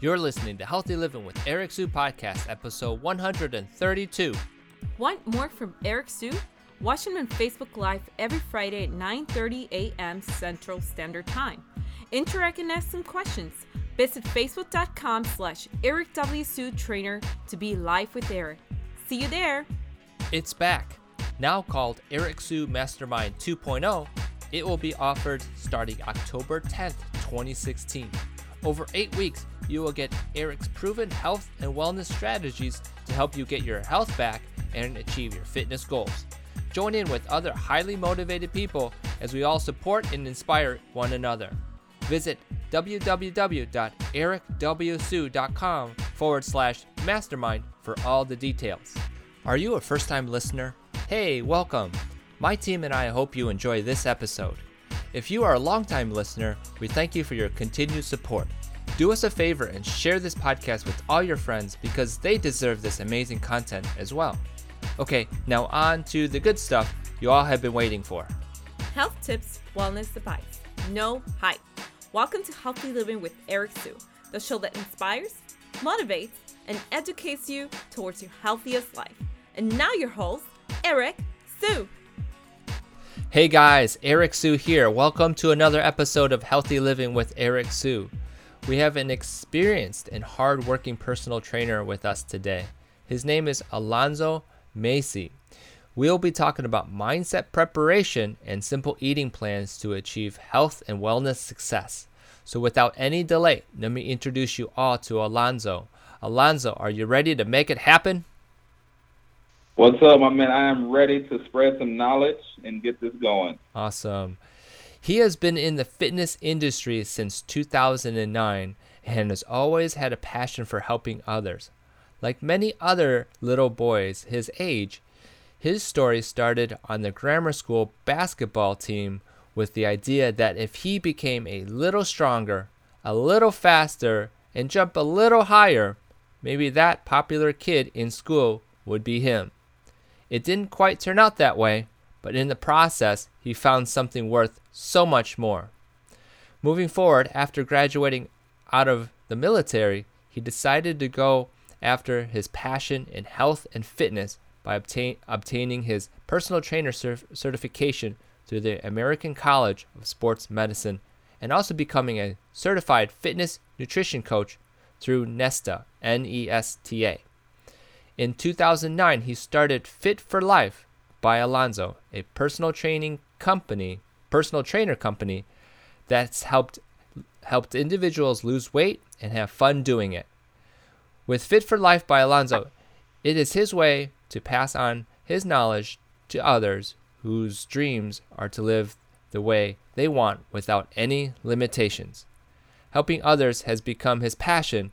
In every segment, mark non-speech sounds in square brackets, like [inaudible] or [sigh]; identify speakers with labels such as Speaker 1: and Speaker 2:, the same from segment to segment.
Speaker 1: You're listening to Healthy Living with Eric Sue Podcast, episode 132.
Speaker 2: Want more from Eric Sue? Watch him on Facebook Live every Friday at 9:30 a.m. Central Standard Time. Interact and ask some questions. Visit facebook.com slash Eric W. Sue Trainer to be live with Eric. See you there.
Speaker 1: It's back. Now called Eric Sue Mastermind 2.0, it will be offered starting October 10th, 2016. Over eight weeks, you will get Eric's proven health and wellness strategies to help you get your health back and achieve your fitness goals. Join in with other highly motivated people as we all support and inspire one another. Visit www.ericwsue.com forward slash mastermind for all the details. Are you a first time listener? Hey, welcome. My team and I hope you enjoy this episode. If you are a longtime listener, we thank you for your continued support. Do us a favor and share this podcast with all your friends because they deserve this amazing content as well. Okay, now on to the good stuff you all have been waiting for.
Speaker 2: Health tips, wellness advice. No hype. Welcome to Healthy Living with Eric Sue, the show that inspires, motivates, and educates you towards your healthiest life. And now your host, Eric Sue.
Speaker 1: Hey guys, Eric Sue here. Welcome to another episode of Healthy Living with Eric Sue. We have an experienced and hardworking personal trainer with us today. His name is Alonzo Macy. We'll be talking about mindset preparation and simple eating plans to achieve health and wellness success. So, without any delay, let me introduce you all to Alonzo. Alonzo, are you ready to make it happen?
Speaker 3: What's up, my man? I am ready to spread some knowledge and get this going.
Speaker 1: Awesome. He has been in the fitness industry since 2009 and has always had a passion for helping others. Like many other little boys his age, his story started on the grammar school basketball team with the idea that if he became a little stronger, a little faster, and jump a little higher, maybe that popular kid in school would be him. It didn't quite turn out that way, but in the process, he found something worth so much more. Moving forward, after graduating out of the military, he decided to go after his passion in health and fitness by obtain, obtaining his personal trainer certification through the American College of Sports Medicine and also becoming a certified fitness nutrition coach through NESTA, N E S T A. In 2009, he started Fit for Life by Alonzo, a personal training company, personal trainer company that's helped helped individuals lose weight and have fun doing it. With Fit for Life by Alonzo, it is his way to pass on his knowledge to others whose dreams are to live the way they want without any limitations. Helping others has become his passion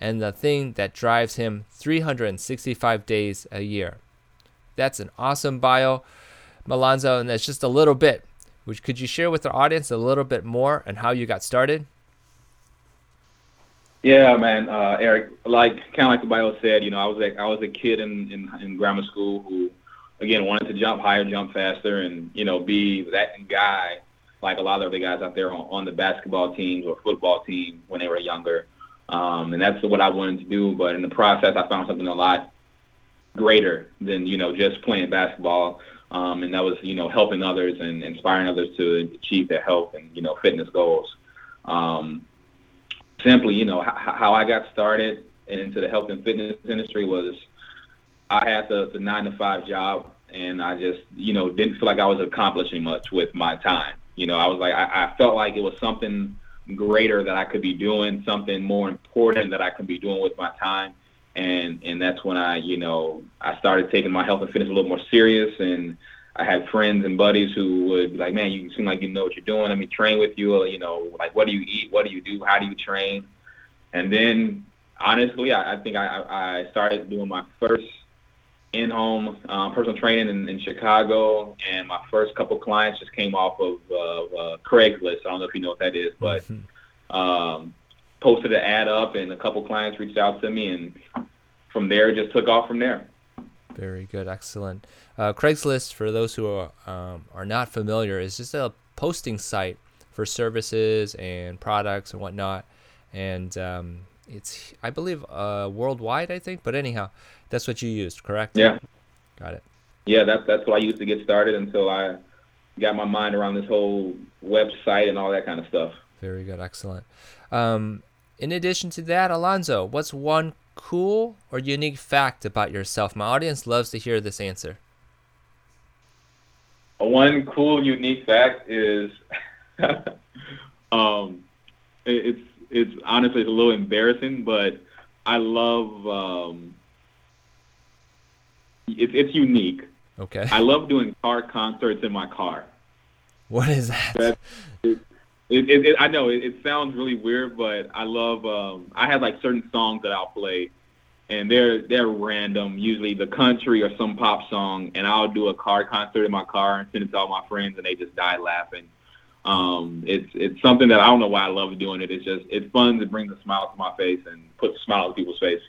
Speaker 1: and the thing that drives him 365 days a year. That's an awesome bio, Malonzo, and that's just a little bit. Which could you share with our audience a little bit more and how you got started?
Speaker 3: Yeah, man, uh, Eric. Like kind of like the bio said, you know, I was a, I was a kid in, in in grammar school who, again, wanted to jump higher, jump faster, and you know, be that guy like a lot of the guys out there on, on the basketball teams or football team when they were younger. Um, and that's what I wanted to do. But in the process, I found something a lot greater than you know just playing basketball. Um, and that was you know helping others and inspiring others to achieve their health and you know fitness goals. Um, simply, you know h- how I got started into the health and fitness industry was I had the, the nine to five job, and I just you know didn't feel like I was accomplishing much with my time. You know, I was like I, I felt like it was something greater that I could be doing, something more important that I could be doing with my time. And and that's when I, you know, I started taking my health and fitness a little more serious and I had friends and buddies who would be like, Man, you seem like you know what you're doing. Let me train with you. You know, like what do you eat? What do you do? How do you train? And then honestly, I, I think I, I started doing my first in-home um, personal training in, in, Chicago, and my first couple clients just came off of uh, uh, Craigslist. I don't know if you know what that is, but mm-hmm. um, posted an ad up, and a couple clients reached out to me, and from there, just took off from there.
Speaker 1: Very good, excellent. Uh, Craigslist, for those who are um, are not familiar, is just a posting site for services and products and whatnot. And um, it's I believe uh, worldwide, I think. But anyhow, that's what you used, correct?
Speaker 3: Yeah.
Speaker 1: Got it.
Speaker 3: Yeah, that's that's what I used to get started until I got my mind around this whole website and all that kind of stuff.
Speaker 1: Very good, excellent. Um, in addition to that, Alonzo, what's one cool or unique fact about yourself? My audience loves to hear this answer.
Speaker 3: One cool, unique fact is, [laughs] um, it's it's honestly it's a little embarrassing, but I love um, it's it's unique.
Speaker 1: Okay.
Speaker 3: I love doing car concerts in my car.
Speaker 1: What is that?
Speaker 3: That- it, it, it, I know it, it sounds really weird, but I love. Um, I have like certain songs that I'll play, and they're they're random. Usually the country or some pop song, and I'll do a car concert in my car and send it to all my friends, and they just die laughing. Um, it's it's something that I don't know why I love doing it. It's just it's fun to bring a smile to my face and put a smile on people's face.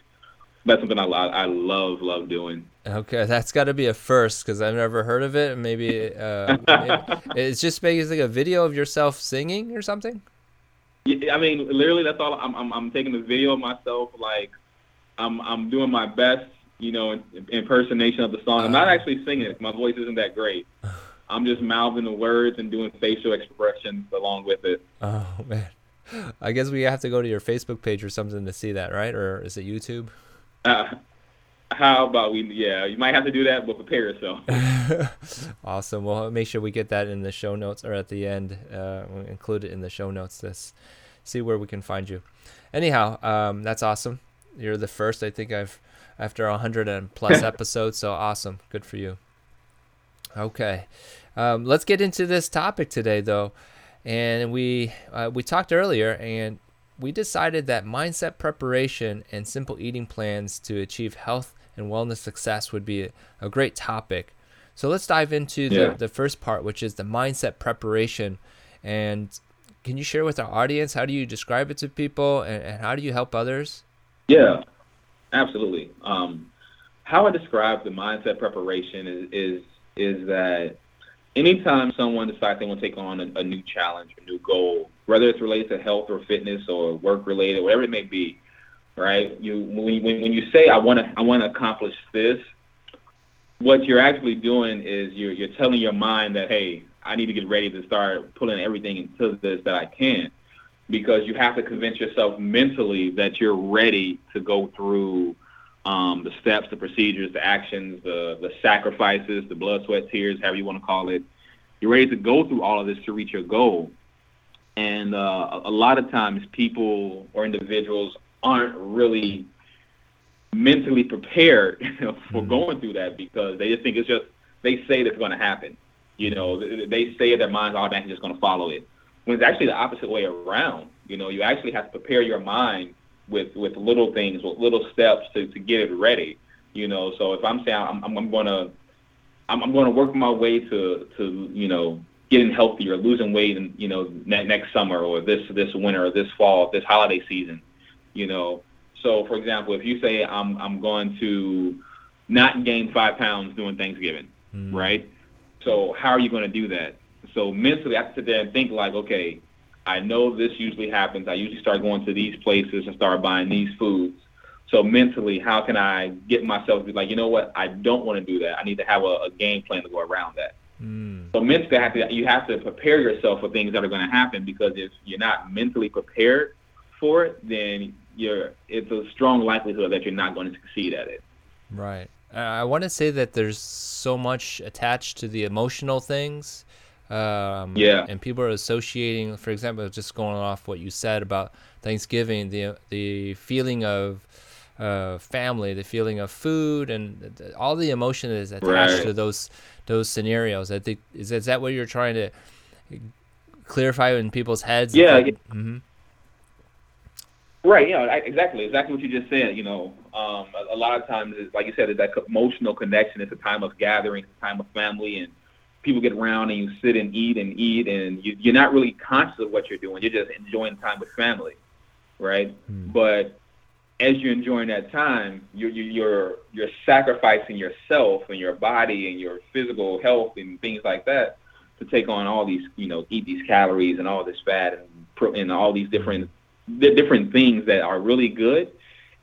Speaker 3: That's something I I love love doing.
Speaker 1: Okay, that's got to be a first because I've never heard of it. Maybe uh, [laughs] it, it's just basically a video of yourself singing or something.
Speaker 3: Yeah, I mean, literally, that's all. I'm, I'm, I'm taking a video of myself, like I'm, I'm doing my best, you know, in, impersonation of the song. I'm not actually singing it. My voice isn't that great. [sighs] I'm just mouthing the words and doing facial expressions along with it.
Speaker 1: Oh man, I guess we have to go to your Facebook page or something to see that, right? Or is it YouTube?
Speaker 3: Uh, how about we? Yeah, you might have to do that, but prepare yourself. [laughs]
Speaker 1: awesome. Well, make sure we get that in the show notes or at the end. Uh, we'll include it in the show notes to s- see where we can find you. Anyhow, um, that's awesome. You're the first. I think I've after hundred and plus [laughs] episodes. So awesome. Good for you. Okay, um, let's get into this topic today, though. And we uh, we talked earlier, and we decided that mindset preparation and simple eating plans to achieve health and wellness success would be a, a great topic. So let's dive into the,
Speaker 3: Yeah.
Speaker 1: the first part, which is the mindset preparation. And can you share with our audience how do you describe it to people and, and how do you help others?
Speaker 3: Yeah, absolutely. Um, how I describe the mindset preparation is is is that anytime someone decides they want to take on a, a new challenge, a new goal, whether it's related to health or fitness or work related, whatever it may be, right? You when when, when you say I want to I want to accomplish this, what you're actually doing is you're you're telling your mind that hey, I need to get ready to start pulling everything into this that I can because you have to convince yourself mentally that you're ready to go through um, the steps, the procedures, the actions, the the sacrifices, the blood, sweat, tears, however you want to call it. You're ready to go through all of this to reach your goal. And uh, a lot of times, people or individuals aren't really mentally prepared [laughs] you know, for
Speaker 1: Mhm.
Speaker 3: going through that because they just think it's just they say that's going to happen. You know, they say their mind's automatically just going to follow it. When it's actually the opposite way around. You know, you actually have to prepare your mind with with little things, with little steps to, to get it ready. You know, so if I'm saying I'm I'm, I'm gonna I'm, I'm gonna work my way to to you know getting healthier, losing weight, and you know ne- next summer or this this winter or this fall, this holiday season. You know, so for example, if you say I'm I'm going to not gain five pounds during Thanksgiving,
Speaker 1: Mm,
Speaker 3: right? So how are you going to do that? So mentally, I have to sit there and think like, okay, I know this usually happens. I usually start going to these places and start buying these foods. So mentally, how can I get myself to be like, you know what? I don't want to do that. I need to have a, a game plan to go around that.
Speaker 1: Mm,
Speaker 3: So mentally, have to, you have to prepare yourself for things that are going to happen because if you're not mentally prepared for it, then you're it's a strong likelihood that you're not going to succeed at it.
Speaker 1: right. Uh, I want to say that there's so much attached to the emotional things. Um,
Speaker 3: Yeah.
Speaker 1: And people are associating, for example, just going off what you said about Thanksgiving, the the feeling of uh, family, the feeling of food, and th- all the emotion that is attached
Speaker 3: Right.
Speaker 1: to those those scenarios. I think is is that what you're trying to clarify in people's heads?
Speaker 3: Yeah,
Speaker 1: hmm
Speaker 3: Right. Yeah. Exactly. Exactly what you just said. You know, um, a, a lot of times, it's, like you said, it's that emotional connection. It's a time of gathering, it's a time of family, and people get around and you sit and eat and eat, and you, you're not really conscious of what you're doing. You're just enjoying time with family, right?
Speaker 1: Hmm.
Speaker 3: But as you're enjoying that time, you're you're you're, you're sacrificing yourself and your body and your physical health and things like that to take on all these, you know, eat these calories and all this fat and pro- and all these different the different things that are really good,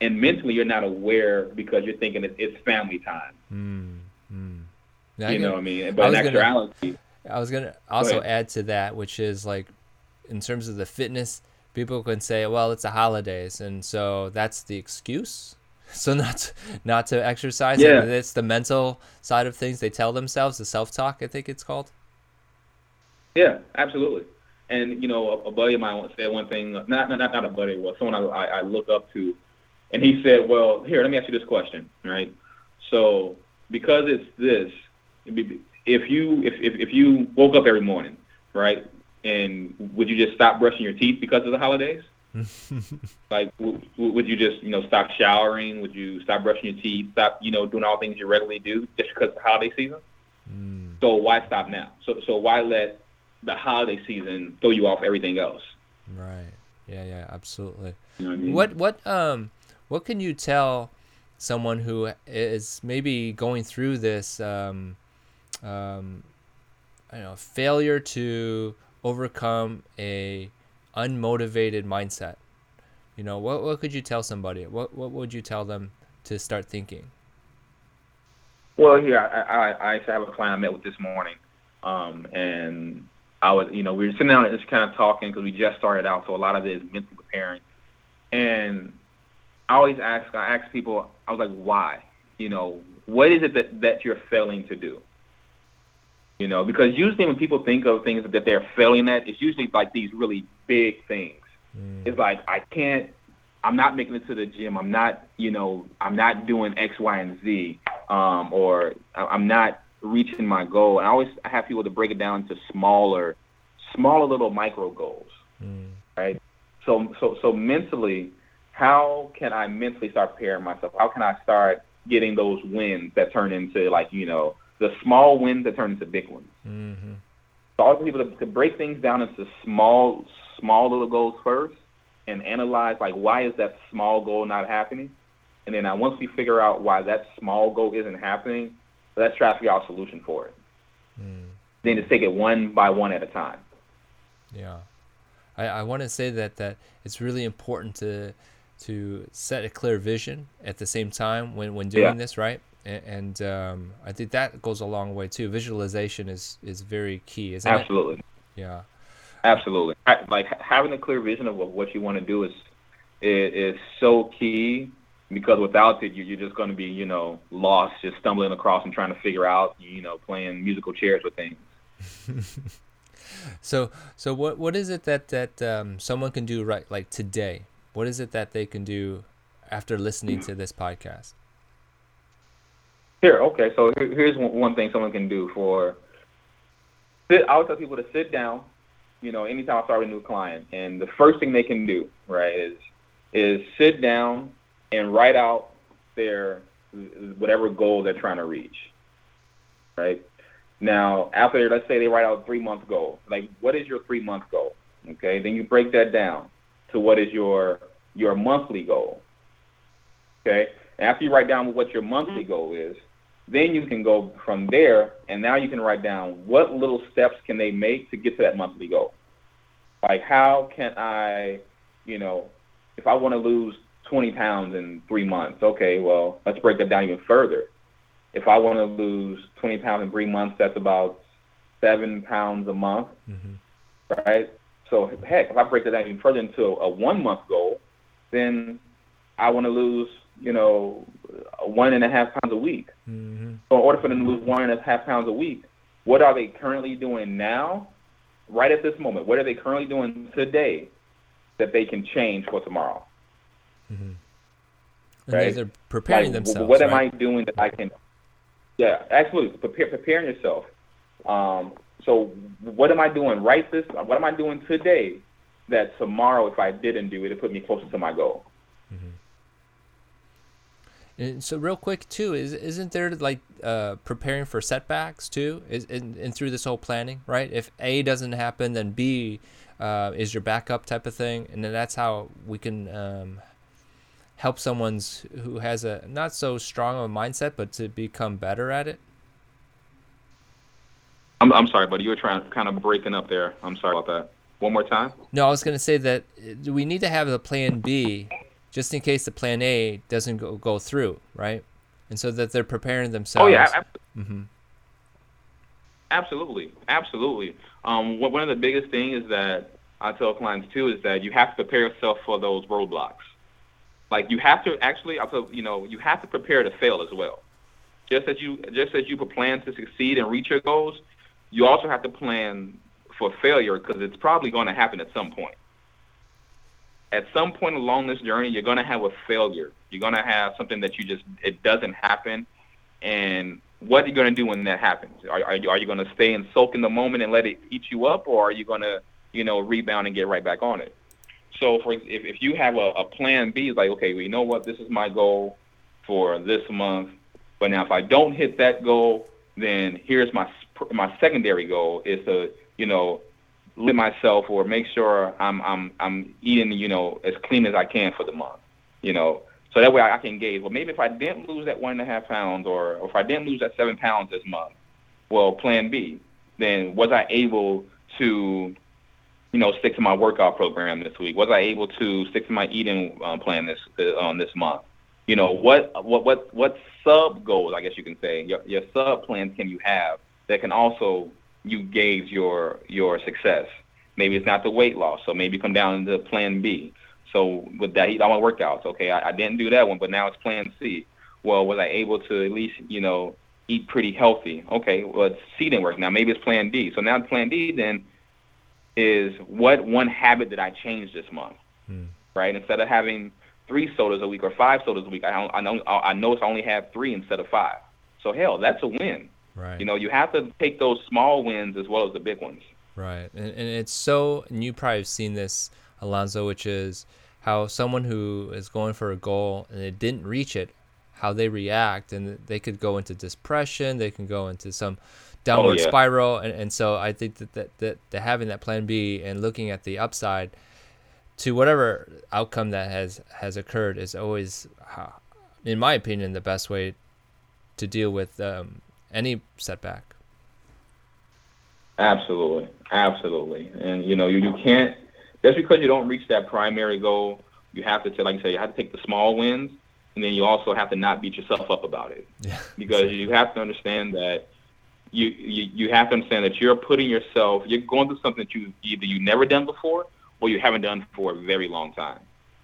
Speaker 3: and mentally you're not aware because you're thinking it's, it's family time.
Speaker 1: Mm, mm.
Speaker 3: You
Speaker 1: I
Speaker 3: know what I mean?
Speaker 1: I
Speaker 3: But in
Speaker 1: was gonna- I was gonna also add to that, which is like, in terms of the fitness, people can say, well, it's the holidays, and so that's the excuse. [laughs] So not to, not to exercise.
Speaker 3: Yeah.
Speaker 1: and it's the mental side of things they tell themselves, the self talk. I think it's called.
Speaker 3: Yeah, absolutely. And you know, a, a buddy of mine once said one thing. Not not not, not a buddy, well, someone I, I I look up to, and he said, "Well, here, let me ask you this question, right? So, because it's this, if you if if, if you woke up every morning, right, and would you just stop brushing your teeth because of the holidays? [laughs] like, w- w- would you just you know stop showering? Would you stop brushing your teeth? Stop you know doing all things you regularly do just because of the holiday season?
Speaker 1: Mm,
Speaker 3: So why stop now? So so why let the holiday season throw you off everything else?
Speaker 1: right. Yeah. Yeah. Absolutely.
Speaker 3: You know what I mean?
Speaker 1: What what um what can you tell someone who is maybe going through this um um I don't know failure to overcome a unmotivated mindset? You know, what what could you tell somebody? What what would you tell them to start thinking?
Speaker 3: Well, here I, I I actually have a client I met with this morning, um, and I was you know we were sitting down and just kind of talking because we just started out, so a lot of it is mental preparing. And I always ask I ask people I was like why you know what is it that that you're failing to do? You know because usually when people think of things that they're failing at, it's usually like these really big things.
Speaker 1: Mm,
Speaker 3: It's like I can't. I'm not making it to the gym. I'm not, you know, I'm not doing X, Y, and Z, um, or I'm not reaching my goal. And I always have people to break it down to smaller, smaller little micro goals,
Speaker 1: mm,
Speaker 3: right? So, so, so mentally, how can I mentally start preparing myself? How can I start getting those wins that turn into like, you know, the small wins that turn into big ones?
Speaker 1: mhm,
Speaker 3: So I want people to, to break things down into small, small little goals first, and analyze like why is that small goal not happening, and then uh, once we figure out why that small goal isn't happening, let's try to figure out a solution for it.
Speaker 1: mm.
Speaker 3: Then just take it one by one at a time.
Speaker 1: Yeah, I, I want to say that that it's really important to to set a clear vision at the same time when when doing
Speaker 3: Yeah.
Speaker 1: this, right? And, um, I think that goes a long way too. Visualization is is very key, isn't
Speaker 3: Absolutely,
Speaker 1: it? Yeah.
Speaker 3: absolutely. Like having a clear vision of what- you want to do is is, is so key because without it, you- you're just going to be you know lost, just stumbling across and trying to figure out you know playing musical chairs with things. [laughs]
Speaker 1: So so what what is it that that um, someone can do right like today? What is it that they can do after listening to this podcast?
Speaker 3: Here, okay. So here, here's one, one thing someone can do for. Sit, I would tell people to sit down. You know, anytime I start a new client, and the first thing they can do, right, is is sit down and write out their whatever goal they're trying to reach. Right. Now, after let's say they write out a three month goal, like what is your three month goal? Okay, then you break that down to what is your your monthly goal. Okay, and after you write down what your monthly mm-hmm. goal is, then you can go from there, and now you can write down what little steps can they make to get to that monthly goal. Like how can I, you know, if I want to lose 20 pounds in three months, okay, well let's break that down even further. If I want to lose 20 pounds in three months, that's about seven pounds a month
Speaker 1: Mm-hmm.
Speaker 3: right? So heck, if I break that down even further into a one month goal, then I want to lose, you know, one and a half pounds a week.
Speaker 1: Mm-hmm.
Speaker 3: So in order for them to lose one and a half pounds a week, what are they currently doing now, right at this moment? What are they currently doing today that they can change for tomorrow?
Speaker 1: And
Speaker 3: Right.
Speaker 1: they're preparing
Speaker 3: Like,
Speaker 1: themselves.
Speaker 3: What am
Speaker 1: right?
Speaker 3: I doing that I can? Yeah, absolutely. Prepare, preparing yourself. Um, so what am I doing right this? What am I doing today that tomorrow, if I didn't do it, it put me closer to my goal?
Speaker 1: And so real quick too, is isn't there like uh, preparing for setbacks too? Is in, in through this whole planning, right? If A doesn't happen, then B uh, is your backup type of thing, and then that's how we can um, help someone's who has a not so strong of a mindset, but to become better at it.
Speaker 3: I'm, I'm sorry, buddy. You were trying kind of breaking up there. I'm sorry about that. one more time.
Speaker 1: No, I was going to say that uh, we need to have a plan B just in case the plan A doesn't go, go through, right? And so that they're preparing themselves.
Speaker 3: Oh yeah, ab-
Speaker 1: hmm
Speaker 3: absolutely, absolutely. Um, one one of the biggest things is that I tell clients too is that you have to prepare yourself for those roadblocks. Like you have to actually, I tell you know, you have to prepare to fail as well. Just as you just as you plan to succeed and reach your goals, you also have to plan for failure because it's probably going to happen at some point. At some point along this journey, you're going to have a failure. You're going to have something that you just it doesn't happen, and what are you going to do when that happens? Are, are you are you going to stay and soak in the moment and let it eat you up, or are you going to you know rebound and get right back on it? So for if if you have a, a plan B, it's like okay, well, you know what, this is my goal for this month, but now if I don't hit that goal, then here's my my secondary goal is to you know limit myself or make sure I'm I'm I'm eating you know as clean as I can for the month, you know. So that way I can gauge. Well, maybe if I didn't lose that one and a half pounds, or, or if I didn't lose that seven pounds this month, well, Plan B, then was I able to, you know, stick to my workout program this week? Was I able to stick to my eating um, plan this uh, on this month? You know, what what what what sub goals, I guess you can say, your your sub plans can you have that can also you gauge your your success. Maybe it's not the weight loss, so maybe come down to Plan B. So with that, all my workouts. Okay, I, I didn't do that one, but now it's Plan C. Well, was I able to at least you know eat pretty healthy? Okay, well it's C didn't work. Now maybe it's Plan D. So now Plan D then is what one habit did I change this month? Hmm. Right, instead of having three sodas a week or five sodas a week, I I know I notice I only have three instead of five. So hell, that's a win.
Speaker 1: Right.
Speaker 3: You know, you have to take those small wins as well as the big ones.
Speaker 1: Right, and, and it's so, and you probably have seen this, Alonzo, which is how someone who is going for a goal and they didn't reach it, how they react, and they could go into depression, they can go into some downward oh, yeah. spiral, and, and so I think that, that, that, that having that plan B and looking at the upside to whatever outcome that has has occurred is always, in my opinion, the best way to deal with um, any setback.
Speaker 3: Absolutely, absolutely, and you know you, you can't just because you don't reach that primary goal, you have to, take, like I say, you have to take the small wins, and then you also have to not beat yourself up about it. [laughs]
Speaker 1: Yeah.
Speaker 3: Because you have to understand that you, you you have to understand that you're putting yourself, you're going through something that you either you've never done before or you haven't done for a very long time.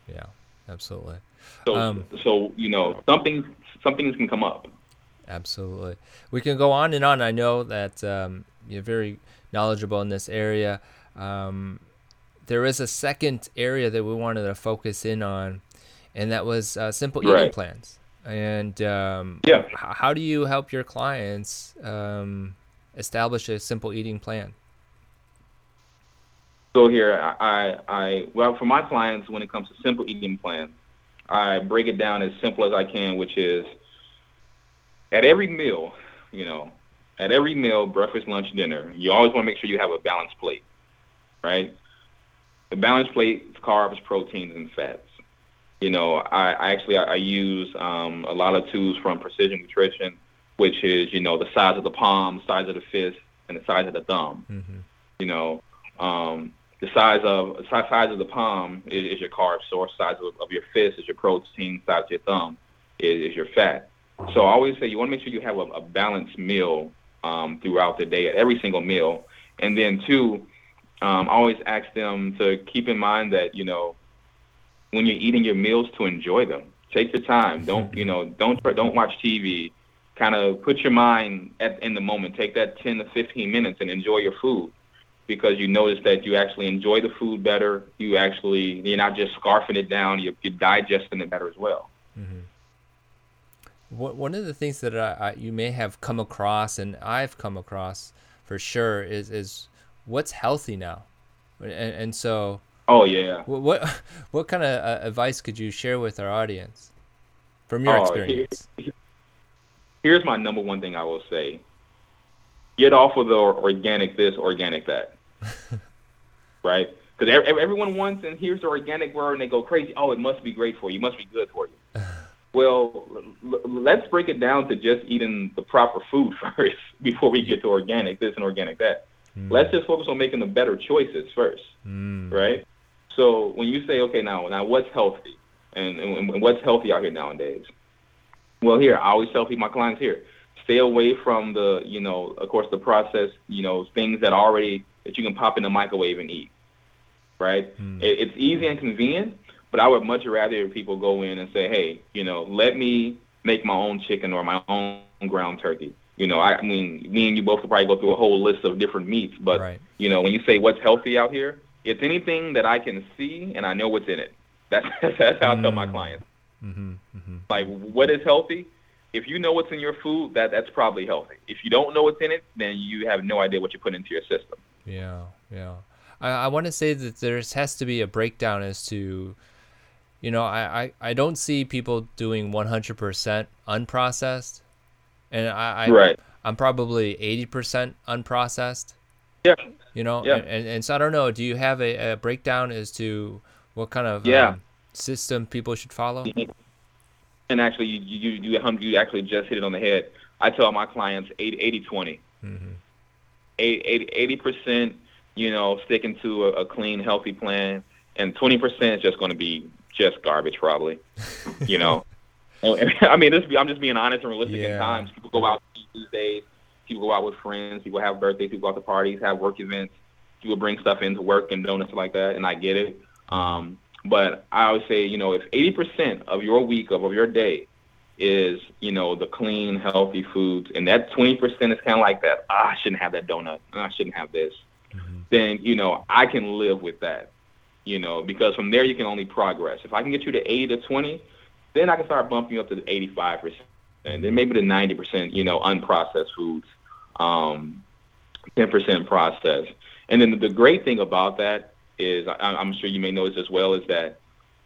Speaker 1: Yeah, absolutely.
Speaker 3: So um, so you know something some things can come up.
Speaker 1: Absolutely, we can go on and on. I know that um, you're very knowledgeable in this area. Um, there is a second area that we wanted to focus in on, and that was uh, simple right. eating plans. And um,
Speaker 3: yeah,
Speaker 1: h- how do you help your clients um, establish a simple eating plan?
Speaker 3: So here, I, I, well, for my clients, when it comes to simple eating plans, I break it down as simple as I can, which is at every meal, you know, at every meal, breakfast, lunch, dinner, you always want to make sure you have a balanced plate, right? the balanced plate is carbs, proteins, and fats. You know, I, I actually I, I use um, a lot of tools from Precision Nutrition, which is you know the size of the palm, size of the fist, and the size of the thumb.
Speaker 1: Mm-hmm.
Speaker 3: You know, um, the size of size of the palm is, is your carb source. Size of, of, your fist is your protein. Size of your thumb is, is your fat. So I always say you want to make sure you have a, a balanced meal um, throughout the day at every single meal, and then two, um, I always ask them to keep in mind that you know when you're eating your meals to enjoy them. Take your time. Don't [laughs] you know? Don't don't watch TV. Kind of put your mind at in the moment. Take that 10 to 15 minutes and enjoy your food because you notice that you actually enjoy the food better. You actually you're not just scarfing it down. You're, you're digesting it better as well.
Speaker 1: Mm-hmm. One of the things that I, I, you may have come across, and I've come across for sure, is is what's healthy now, and, and so.
Speaker 3: Oh yeah.
Speaker 1: What [laughs] what, what kind of uh, advice could you share with our audience from your oh, experience?
Speaker 3: Here, here's my number one thing I will say: get off of the organic this, organic that. [laughs] right? Because everyone wants and here's the organic word and they go crazy. Oh, it must be great for you. It must be good for you. Well, let's break it down to just eating the proper food [laughs] first before we get to organic this and organic that. Mm. Let's just focus on making the better choices first,
Speaker 1: mm.
Speaker 3: right? So when you say, okay, now, now what's healthy, and, and, and what's healthy out here nowadays? Well, here I always tell people, my clients here, stay away from the, you know, of course, the processed, you know, things that already that you can pop in the microwave and eat, right?
Speaker 1: Mm.
Speaker 3: It, it's easy and convenient, but I would much rather people go in and say, hey, you know, let me make my own chicken or my own ground turkey. You know, I, mean, me and you both will probably go through a whole list of different meats, but
Speaker 1: right.
Speaker 3: you know, when you say what's healthy out here, it's anything that I can see and I know what's in it. That's [laughs] that's how I tell my
Speaker 1: Mm.
Speaker 3: clients.
Speaker 1: Mm-hmm. Mm-hmm.
Speaker 3: Like, what is healthy? If you know what's in your food, that that's probably healthy. If you don't know what's in it, then you have no idea what you put into your system.
Speaker 1: Yeah, yeah. I, I want to say that there has to be a breakdown as to, you know, I, I, I don't see people doing 100% unprocessed. And I, I
Speaker 3: Right.
Speaker 1: I'm probably 80% unprocessed,
Speaker 3: Yeah.
Speaker 1: you know?
Speaker 3: Yeah.
Speaker 1: And, and, and so I don't know, do you have a, a breakdown as to what kind of
Speaker 3: Yeah.
Speaker 1: um, system people should follow?
Speaker 3: And actually, you you you, you actually just hit it on the head. I tell my clients 80 80 20.
Speaker 1: Mm-hmm.
Speaker 3: 80 percent, you know, sticking to a, a clean, healthy plan, and twenty percent is just going to be just garbage, probably. You know, [laughs] I mean, this. I'm just being honest and realistic.
Speaker 1: Yeah.
Speaker 3: In times, people go out to eat these days. People go out with friends. People have birthdays. People go out to parties, have work events. People bring stuff into work and donuts like that, and I get it. Um, but I always say, you know, if 80% of your week of, of your day is, you know, the clean, healthy foods, and that 20% is kind of like that, ah, I shouldn't have that donut, I shouldn't have this,
Speaker 1: Mhm.
Speaker 3: then, you know, I can live with that, you know, because from there you can only progress. If I can get you to 80 to 20, then I can start bumping you up to the 85%, and then maybe the 90%, you know, unprocessed foods, um, 10% processed. And then the great thing about that is, I, I'm sure you may know this as well, is that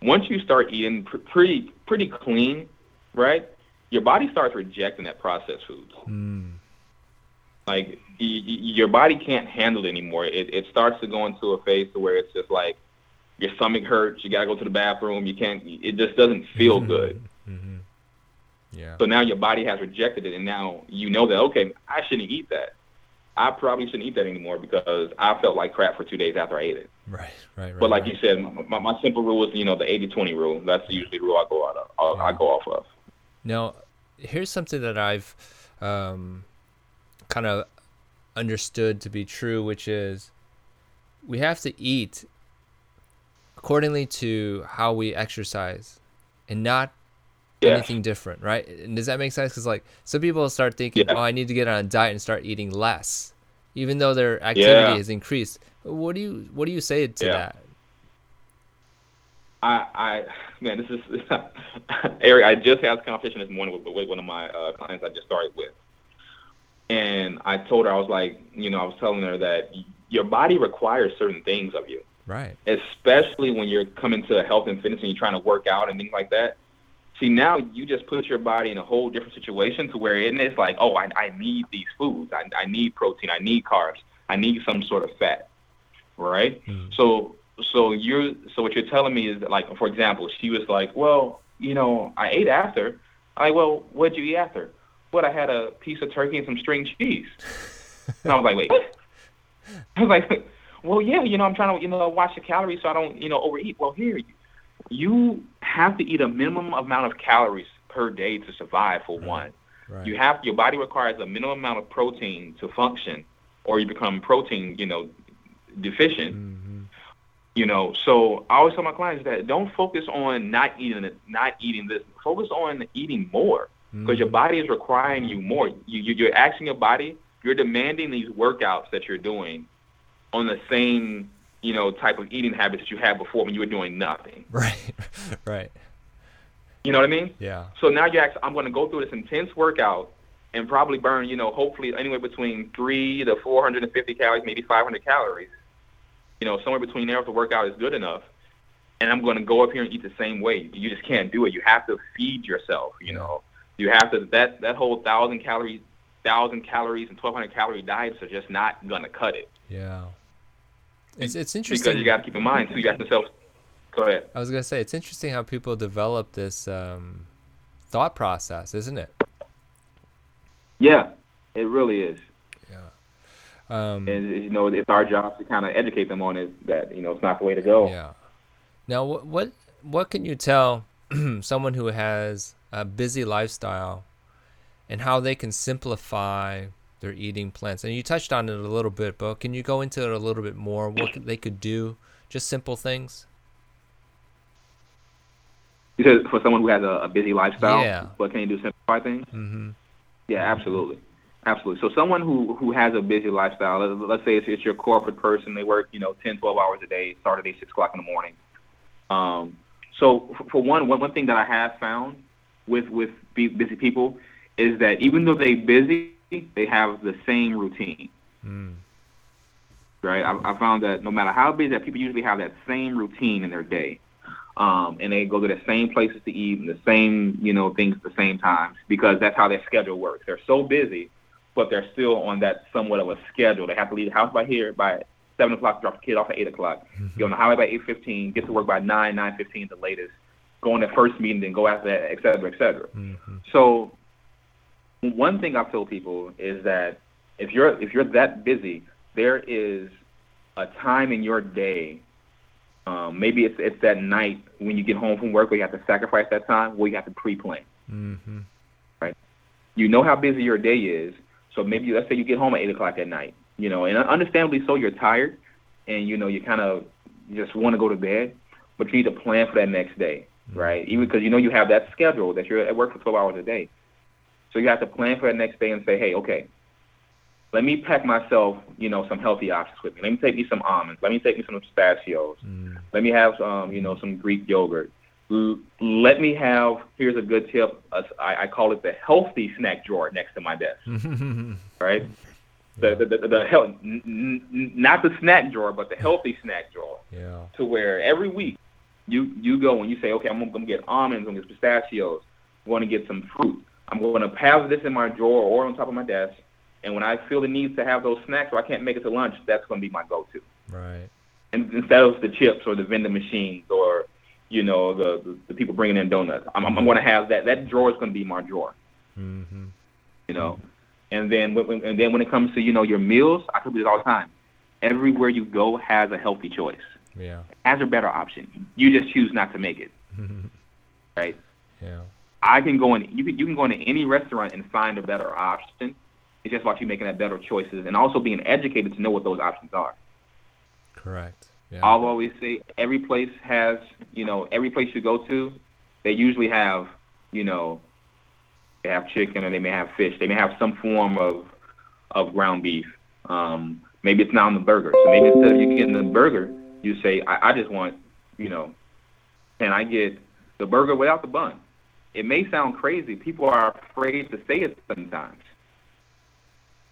Speaker 3: once you start eating pr- pretty pretty clean, right, your body starts rejecting that processed foods.
Speaker 1: Mm.
Speaker 3: Like y- y- your body can't handle it anymore. It it starts to go into a phase to where it's just like your stomach hurts. You gotta go to the bathroom. You can't. It just doesn't feel good.
Speaker 1: Mm-hmm. Yeah.
Speaker 3: So now your body has rejected it, and now you know that okay, I shouldn't eat that. I probably shouldn't eat that anymore because I felt like crap for two days after I ate it.
Speaker 1: Right, right, right.
Speaker 3: But like
Speaker 1: right.
Speaker 3: you said, my, my simple rule is you know the 80-20 rule. That's usually the rule I go out of. I, I go off of.
Speaker 1: Now, here's something that I've um, kind of understood to be true, which is we have to eat accordingly to how we exercise and not
Speaker 3: Yeah.
Speaker 1: anything different, right? And does that make sense? Because, like, some people start thinking,
Speaker 3: Yeah.
Speaker 1: oh, I need to get on a diet and start eating less, even though their activity
Speaker 3: Yeah.
Speaker 1: has increased. What do you What do you say to that?
Speaker 3: I, I, man, this is [laughs] Eric. I just had this conversation this morning with, with one of my uh, clients I just started with, and I told her I was like, you know, I was telling her that your body requires certain things of you,
Speaker 1: Right.
Speaker 3: especially when you're coming to health and fitness and you're trying to work out and things like that. See, now you just put your body in a whole different situation to where it is like, oh, I, I need these foods. I, I need protein. I need carbs. I need some sort of fat, right?
Speaker 1: Mhm.
Speaker 3: So, so you're, so what you're telling me is that, like, for example, she was like, well, you know, I ate after. I, well, what'd you eat after? What? I had a piece of turkey and some string cheese. And I was like, wait. [laughs] I was like, well, yeah, you know, I'm trying to, you know, watch the calories so I don't, you know, overeat. Well, here, you have to eat a minimum amount of calories per day to survive. For one,
Speaker 1: Right.
Speaker 3: you have your body requires a minimum amount of protein to function, or you become protein, you know, deficient.
Speaker 1: Mhm.
Speaker 3: You know, so I always tell my clients that don't focus on not eating it, not eating this. Focus on eating more because your
Speaker 1: Mhm.
Speaker 3: body is requiring you more. You, you you're asking your body, you're demanding these workouts that you're doing on the same you know type of eating habits that you had before when you were doing nothing. [laughs]
Speaker 1: Right. [laughs] right.
Speaker 3: You know what I mean?
Speaker 1: Yeah.
Speaker 3: So now you ask, I'm going to go through this intense workout and probably burn, you know, hopefully anywhere between three to 450 calories, maybe 500 calories. You know, somewhere between there if the workout is good enough. And I'm going to go up here and eat the same way. You just can't do it. You have to feed yourself. You know, you have to that that whole thousand calories, thousand calories and 1,200 calorie diets are just not going to cut it.
Speaker 1: Yeah. It's it's
Speaker 3: Because
Speaker 1: interesting.
Speaker 3: you got to keep in mind too. You got to self. Go ahead.
Speaker 1: I was gonna say it's interesting how people develop this um, thought process, isn't it?
Speaker 3: Yeah, it really is.
Speaker 1: Yeah. Um,
Speaker 3: and you know, it's our job to kind of educate them on it that you know it's not the way to go.
Speaker 1: Yeah. Now, what what what can you tell [clears throat] someone who has a busy lifestyle, and how they can simplify their eating plants. And you touched on it a little bit, but can you go into it a little bit more? What they could do, just simple things.
Speaker 3: You said for someone who has a, a busy lifestyle,
Speaker 1: Yeah.
Speaker 3: but can you do simplify things?
Speaker 1: Mm-hmm.
Speaker 3: Yeah, absolutely, absolutely. So someone who who has a busy lifestyle, let- let's say it's, it's your corporate person, they work you know 10, 12 hours a day, start at eight, six o'clock in the morning. Um, so for one, one one thing that I have found with with busy people is that even though they're busy, they have the same routine.
Speaker 1: Mm.
Speaker 3: right? I, I found that no matter how busy, that people usually have that same routine in their day, um, and they go to the same places to eat and the same, you know, things at the same times because that's how their schedule works. They're so busy, but they're still on that somewhat of a schedule. They have to leave the house by here by seven o'clock, drop the kid off at eight o'clock, get on the highway by eight fifteen, get to work by nine, nine fifteen, the latest, go on their first meeting, then go after that, et cetera, et cetera.
Speaker 1: Mm-hmm.
Speaker 3: So one thing I've told people is that if you're if you're that busy, there is a time in your day. Um, maybe it's it's that night when you get home from work where you have to sacrifice that time where you have to pre-plan.
Speaker 1: Mm-hmm.
Speaker 3: You know how busy your day is, so maybe let's say you get home at eight o'clock at night. You know, and understandably so, you're tired, and you know you kind of just want to go to bed, but you need to plan for that next day, right? Even because you know you have that schedule that you're at work for 12 hours a day. So you have to plan for the next day and say, hey, okay, let me pack myself, you know, some healthy options with me. Let me take me some almonds. Let me take me some pistachios.
Speaker 1: Mm.
Speaker 3: Let me have some, you know, some Greek yogurt. L- let me have. Here's a good tip. Uh, I, I call it the healthy snack drawer next to my desk. [laughs] Right. The the the, the health, n- n- not the snack drawer, but the healthy snack drawer
Speaker 1: yeah.
Speaker 3: to where every week you you go and you say, okay, I'm gonna, gonna get almonds, I'm gonna get pistachios, I'm gonna get some fruit. I'm gonna have this in my drawer or on top of my desk, and when I feel the need to have those snacks or I can't make it to lunch, that's gonna be my go-to.
Speaker 1: Right.
Speaker 3: And instead of the chips or the vending machines or you know the the, the people bringing in donuts, I'm, I'm gonna have that. That drawer is gonna be my drawer.
Speaker 1: Mm-hmm.
Speaker 3: You know, and then when, and then when it comes to you know your meals, I tell people this all the time. Everywhere you go has a healthy choice
Speaker 1: Yeah.
Speaker 3: has a better option. You just choose not to make it, [laughs] right?
Speaker 1: yeah.
Speaker 3: I can go in. You can you can go into any restaurant and find a better option. It's just about you making that better choices and also being educated to know what those options are.
Speaker 1: Correct. Yeah.
Speaker 3: I'll always say every place has, you know, every place you go to, they usually have, you know, they have chicken or they may have fish. They may have some form of of ground beef. Um, maybe it's not on the burger. So maybe instead of you getting the burger, you say, I, I just want, you know, can I get the burger without the bun? It may sound crazy. People are afraid to say it sometimes.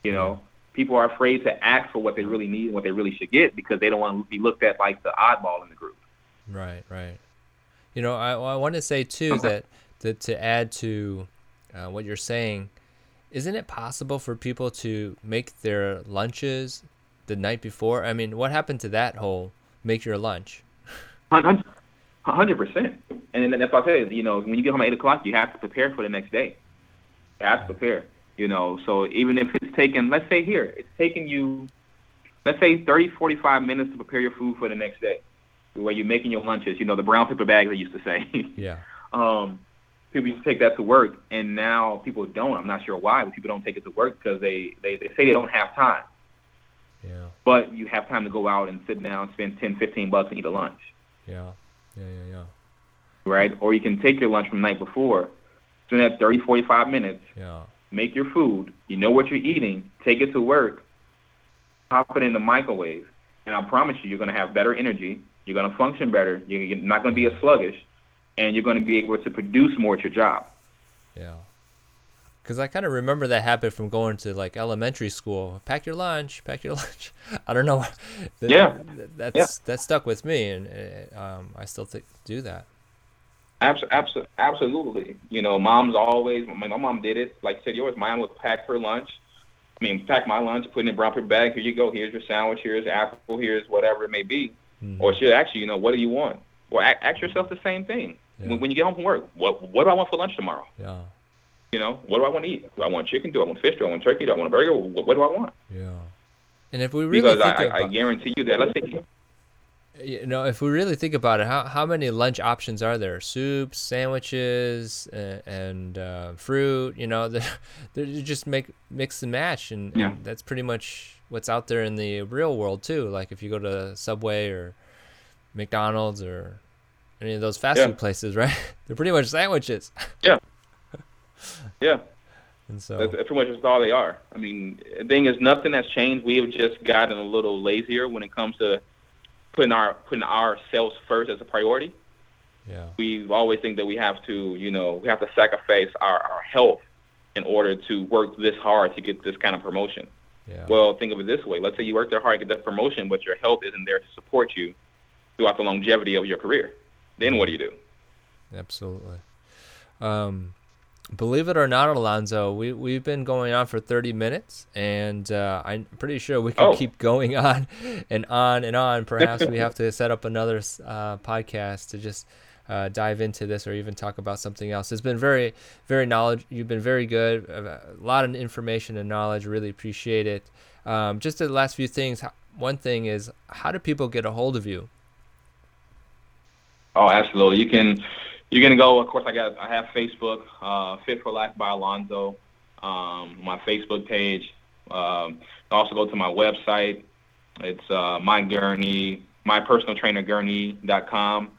Speaker 3: You know, people are afraid to ask for what they really need and what they really should get because they don't want to be looked at like the oddball in the group.
Speaker 1: Right, right. You know, I, I want to say too that, that to add to uh, what you're saying, isn't it possible for people to make their lunches the night before? I mean, what happened to that whole make your lunch?
Speaker 3: Hundred percent. And then that's what I said. You know, when you get home at eight o'clock, you have to prepare for the next day. You have to prepare. You know, so even if it's taking, let's say here, it's taking you, let's say 30, 45 minutes to prepare your food for the next day, where you're making your lunches. You know, the brown paper bags I used to say.
Speaker 1: Yeah. [laughs]
Speaker 3: um, people used to take that to work, and now people don't. I'm not sure why, but people don't take it to work because they, they, they say they don't have time.
Speaker 1: Yeah.
Speaker 3: But you have time to go out and sit down, spend 10, 15 bucks, and eat a lunch.
Speaker 1: Yeah. Yeah. Yeah. Yeah.
Speaker 3: right? Or you can take your lunch from the night before, spend that 30, 45 minutes,
Speaker 1: Yeah.
Speaker 3: make your food, you know what you're eating, take it to work, pop it in the microwave, and I promise you, you're going to have better energy, you're going to function better, you're not going to be as sluggish, and you're going to be able to produce more at your job.
Speaker 1: Yeah. Because I kind of remember that habit from going to like elementary school. Pack your lunch. Pack your [laughs] lunch. I don't know. That-
Speaker 3: Yeah.
Speaker 1: That's
Speaker 3: Yeah.
Speaker 1: that stuck with me, and uh, um, I still th- do that.
Speaker 3: Abs- abs- absolutely. You know, mom's always, my, my mom did it. Like you said, yours, mine would pack her lunch. I mean, pack my lunch, put it in a brown paper bag. Here you go. Here's your sandwich. Here's apple. Here's whatever it may be.
Speaker 1: Mhm.
Speaker 3: Or she'll ask you, you know, what do you want? Or ask yourself the same thing.
Speaker 1: Yeah.
Speaker 3: When, when you get home from work, what what do I want for lunch tomorrow?
Speaker 1: Yeah.
Speaker 3: You know, what do I want to eat? Do I want chicken? Do I want fish? Do I want turkey? Do I want a burger? What, what do I want?
Speaker 1: Yeah. And if we really
Speaker 3: because
Speaker 1: think
Speaker 3: I,
Speaker 1: about,
Speaker 3: I guarantee you that let's say
Speaker 1: you know, if we really think about it, how how many lunch options are there? Soups, sandwiches, and, and uh, fruit. You know, [laughs] they just make mix and match, and,
Speaker 3: Yeah.
Speaker 1: and that's pretty much what's out there in the real world too. Like if you go to Subway or McDonald's or any of those fast
Speaker 3: Yeah.
Speaker 1: food places, [laughs] right? They're pretty much sandwiches.
Speaker 3: yeah, yeah.
Speaker 1: And so
Speaker 3: That's, that's pretty much just all they are. I mean, the thing is, nothing has changed. We have just gotten a little lazier when it comes to putting our putting ourselves first as a priority.
Speaker 1: yeah,
Speaker 3: We always think that we have to, you know, we have to sacrifice our, our health in order to work this hard to get this kind of promotion.
Speaker 1: yeah.
Speaker 3: Well, think of it this way: let's say you work there hard to get that promotion, but your health isn't there to support you throughout the longevity of your career. Then what do you do?
Speaker 1: Absolutely. Um, believe it or not, Alonzo, we we've been going on for 30 minutes, and uh, I'm pretty sure we can
Speaker 3: Oh.
Speaker 1: keep going on and on and on. Perhaps we have to [laughs] set up another uh, podcast to just. Uh, dive into this or even talk about something else. It's been very, very knowledge. You've been very good. A lot of information and knowledge. Really appreciate it. Um, just the last few things. One thing is, how do people get a hold of you?
Speaker 3: Oh, absolutely. You can you can go. Of course, I got I have Facebook, uh, Fit for Life by Alonzo, um, my Facebook page. Um, also go to my website. It's uh, my Gurnee, my personal trainer Gurnee.com,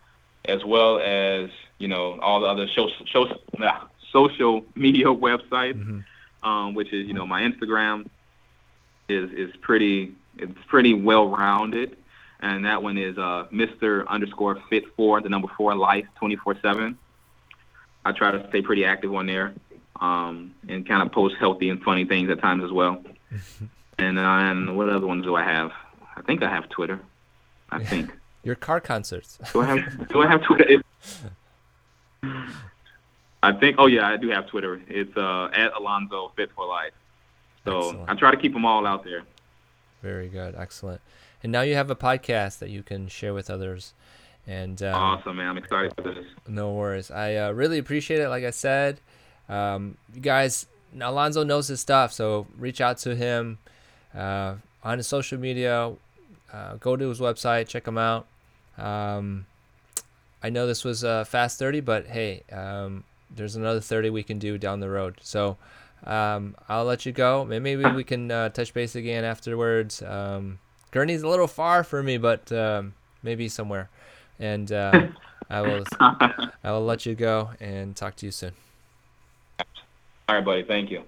Speaker 3: as well as you know all the other social social, nah, social media [laughs] websites,
Speaker 1: Mhm.
Speaker 3: um, which is you know my Instagram is is pretty it's pretty well rounded and that one is uh, Mr. underscore Fit for the number four life twenty four seven. I try to stay pretty active on there, um, and kind of post healthy and funny things at times as well. [laughs] and uh, and what other ones do I have? I think I have Twitter. I [laughs] think.
Speaker 1: Your car concerts.
Speaker 3: Do I have Do I have Twitter? [laughs] I think. Oh yeah, I do have Twitter. It's uh, at Alonzo Fit for Life. So
Speaker 1: Excellent.
Speaker 3: I try to keep them all out there.
Speaker 1: Very good, excellent. And now you have a podcast that you can share with others. And um,
Speaker 3: Awesome, man. I'm excited for this.
Speaker 1: no worries. I uh, really appreciate it. Like I said, um, you guys, Alonzo knows his stuff, so reach out to him uh, on his social media. Uh, go to his website, check him out. Um, I know this was a fast 30, but hey, um, there's another 30 we can do down the road. So um, I'll let you go. Maybe we can uh, touch base again afterwards. Gurnee's a little far for me, but um, maybe somewhere. And uh, [laughs] I will I will let you go and talk to you soon.
Speaker 3: All right, buddy. Thank you.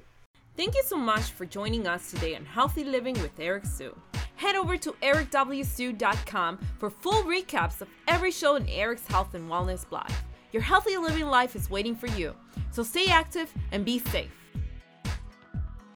Speaker 2: Thank you so much for joining us today on Healthy Living with Eric Sue. Head over to ericwsue.com for full recaps of every show in Eric's Health and Wellness blog. Your healthy living life is waiting for you, so stay active and be safe.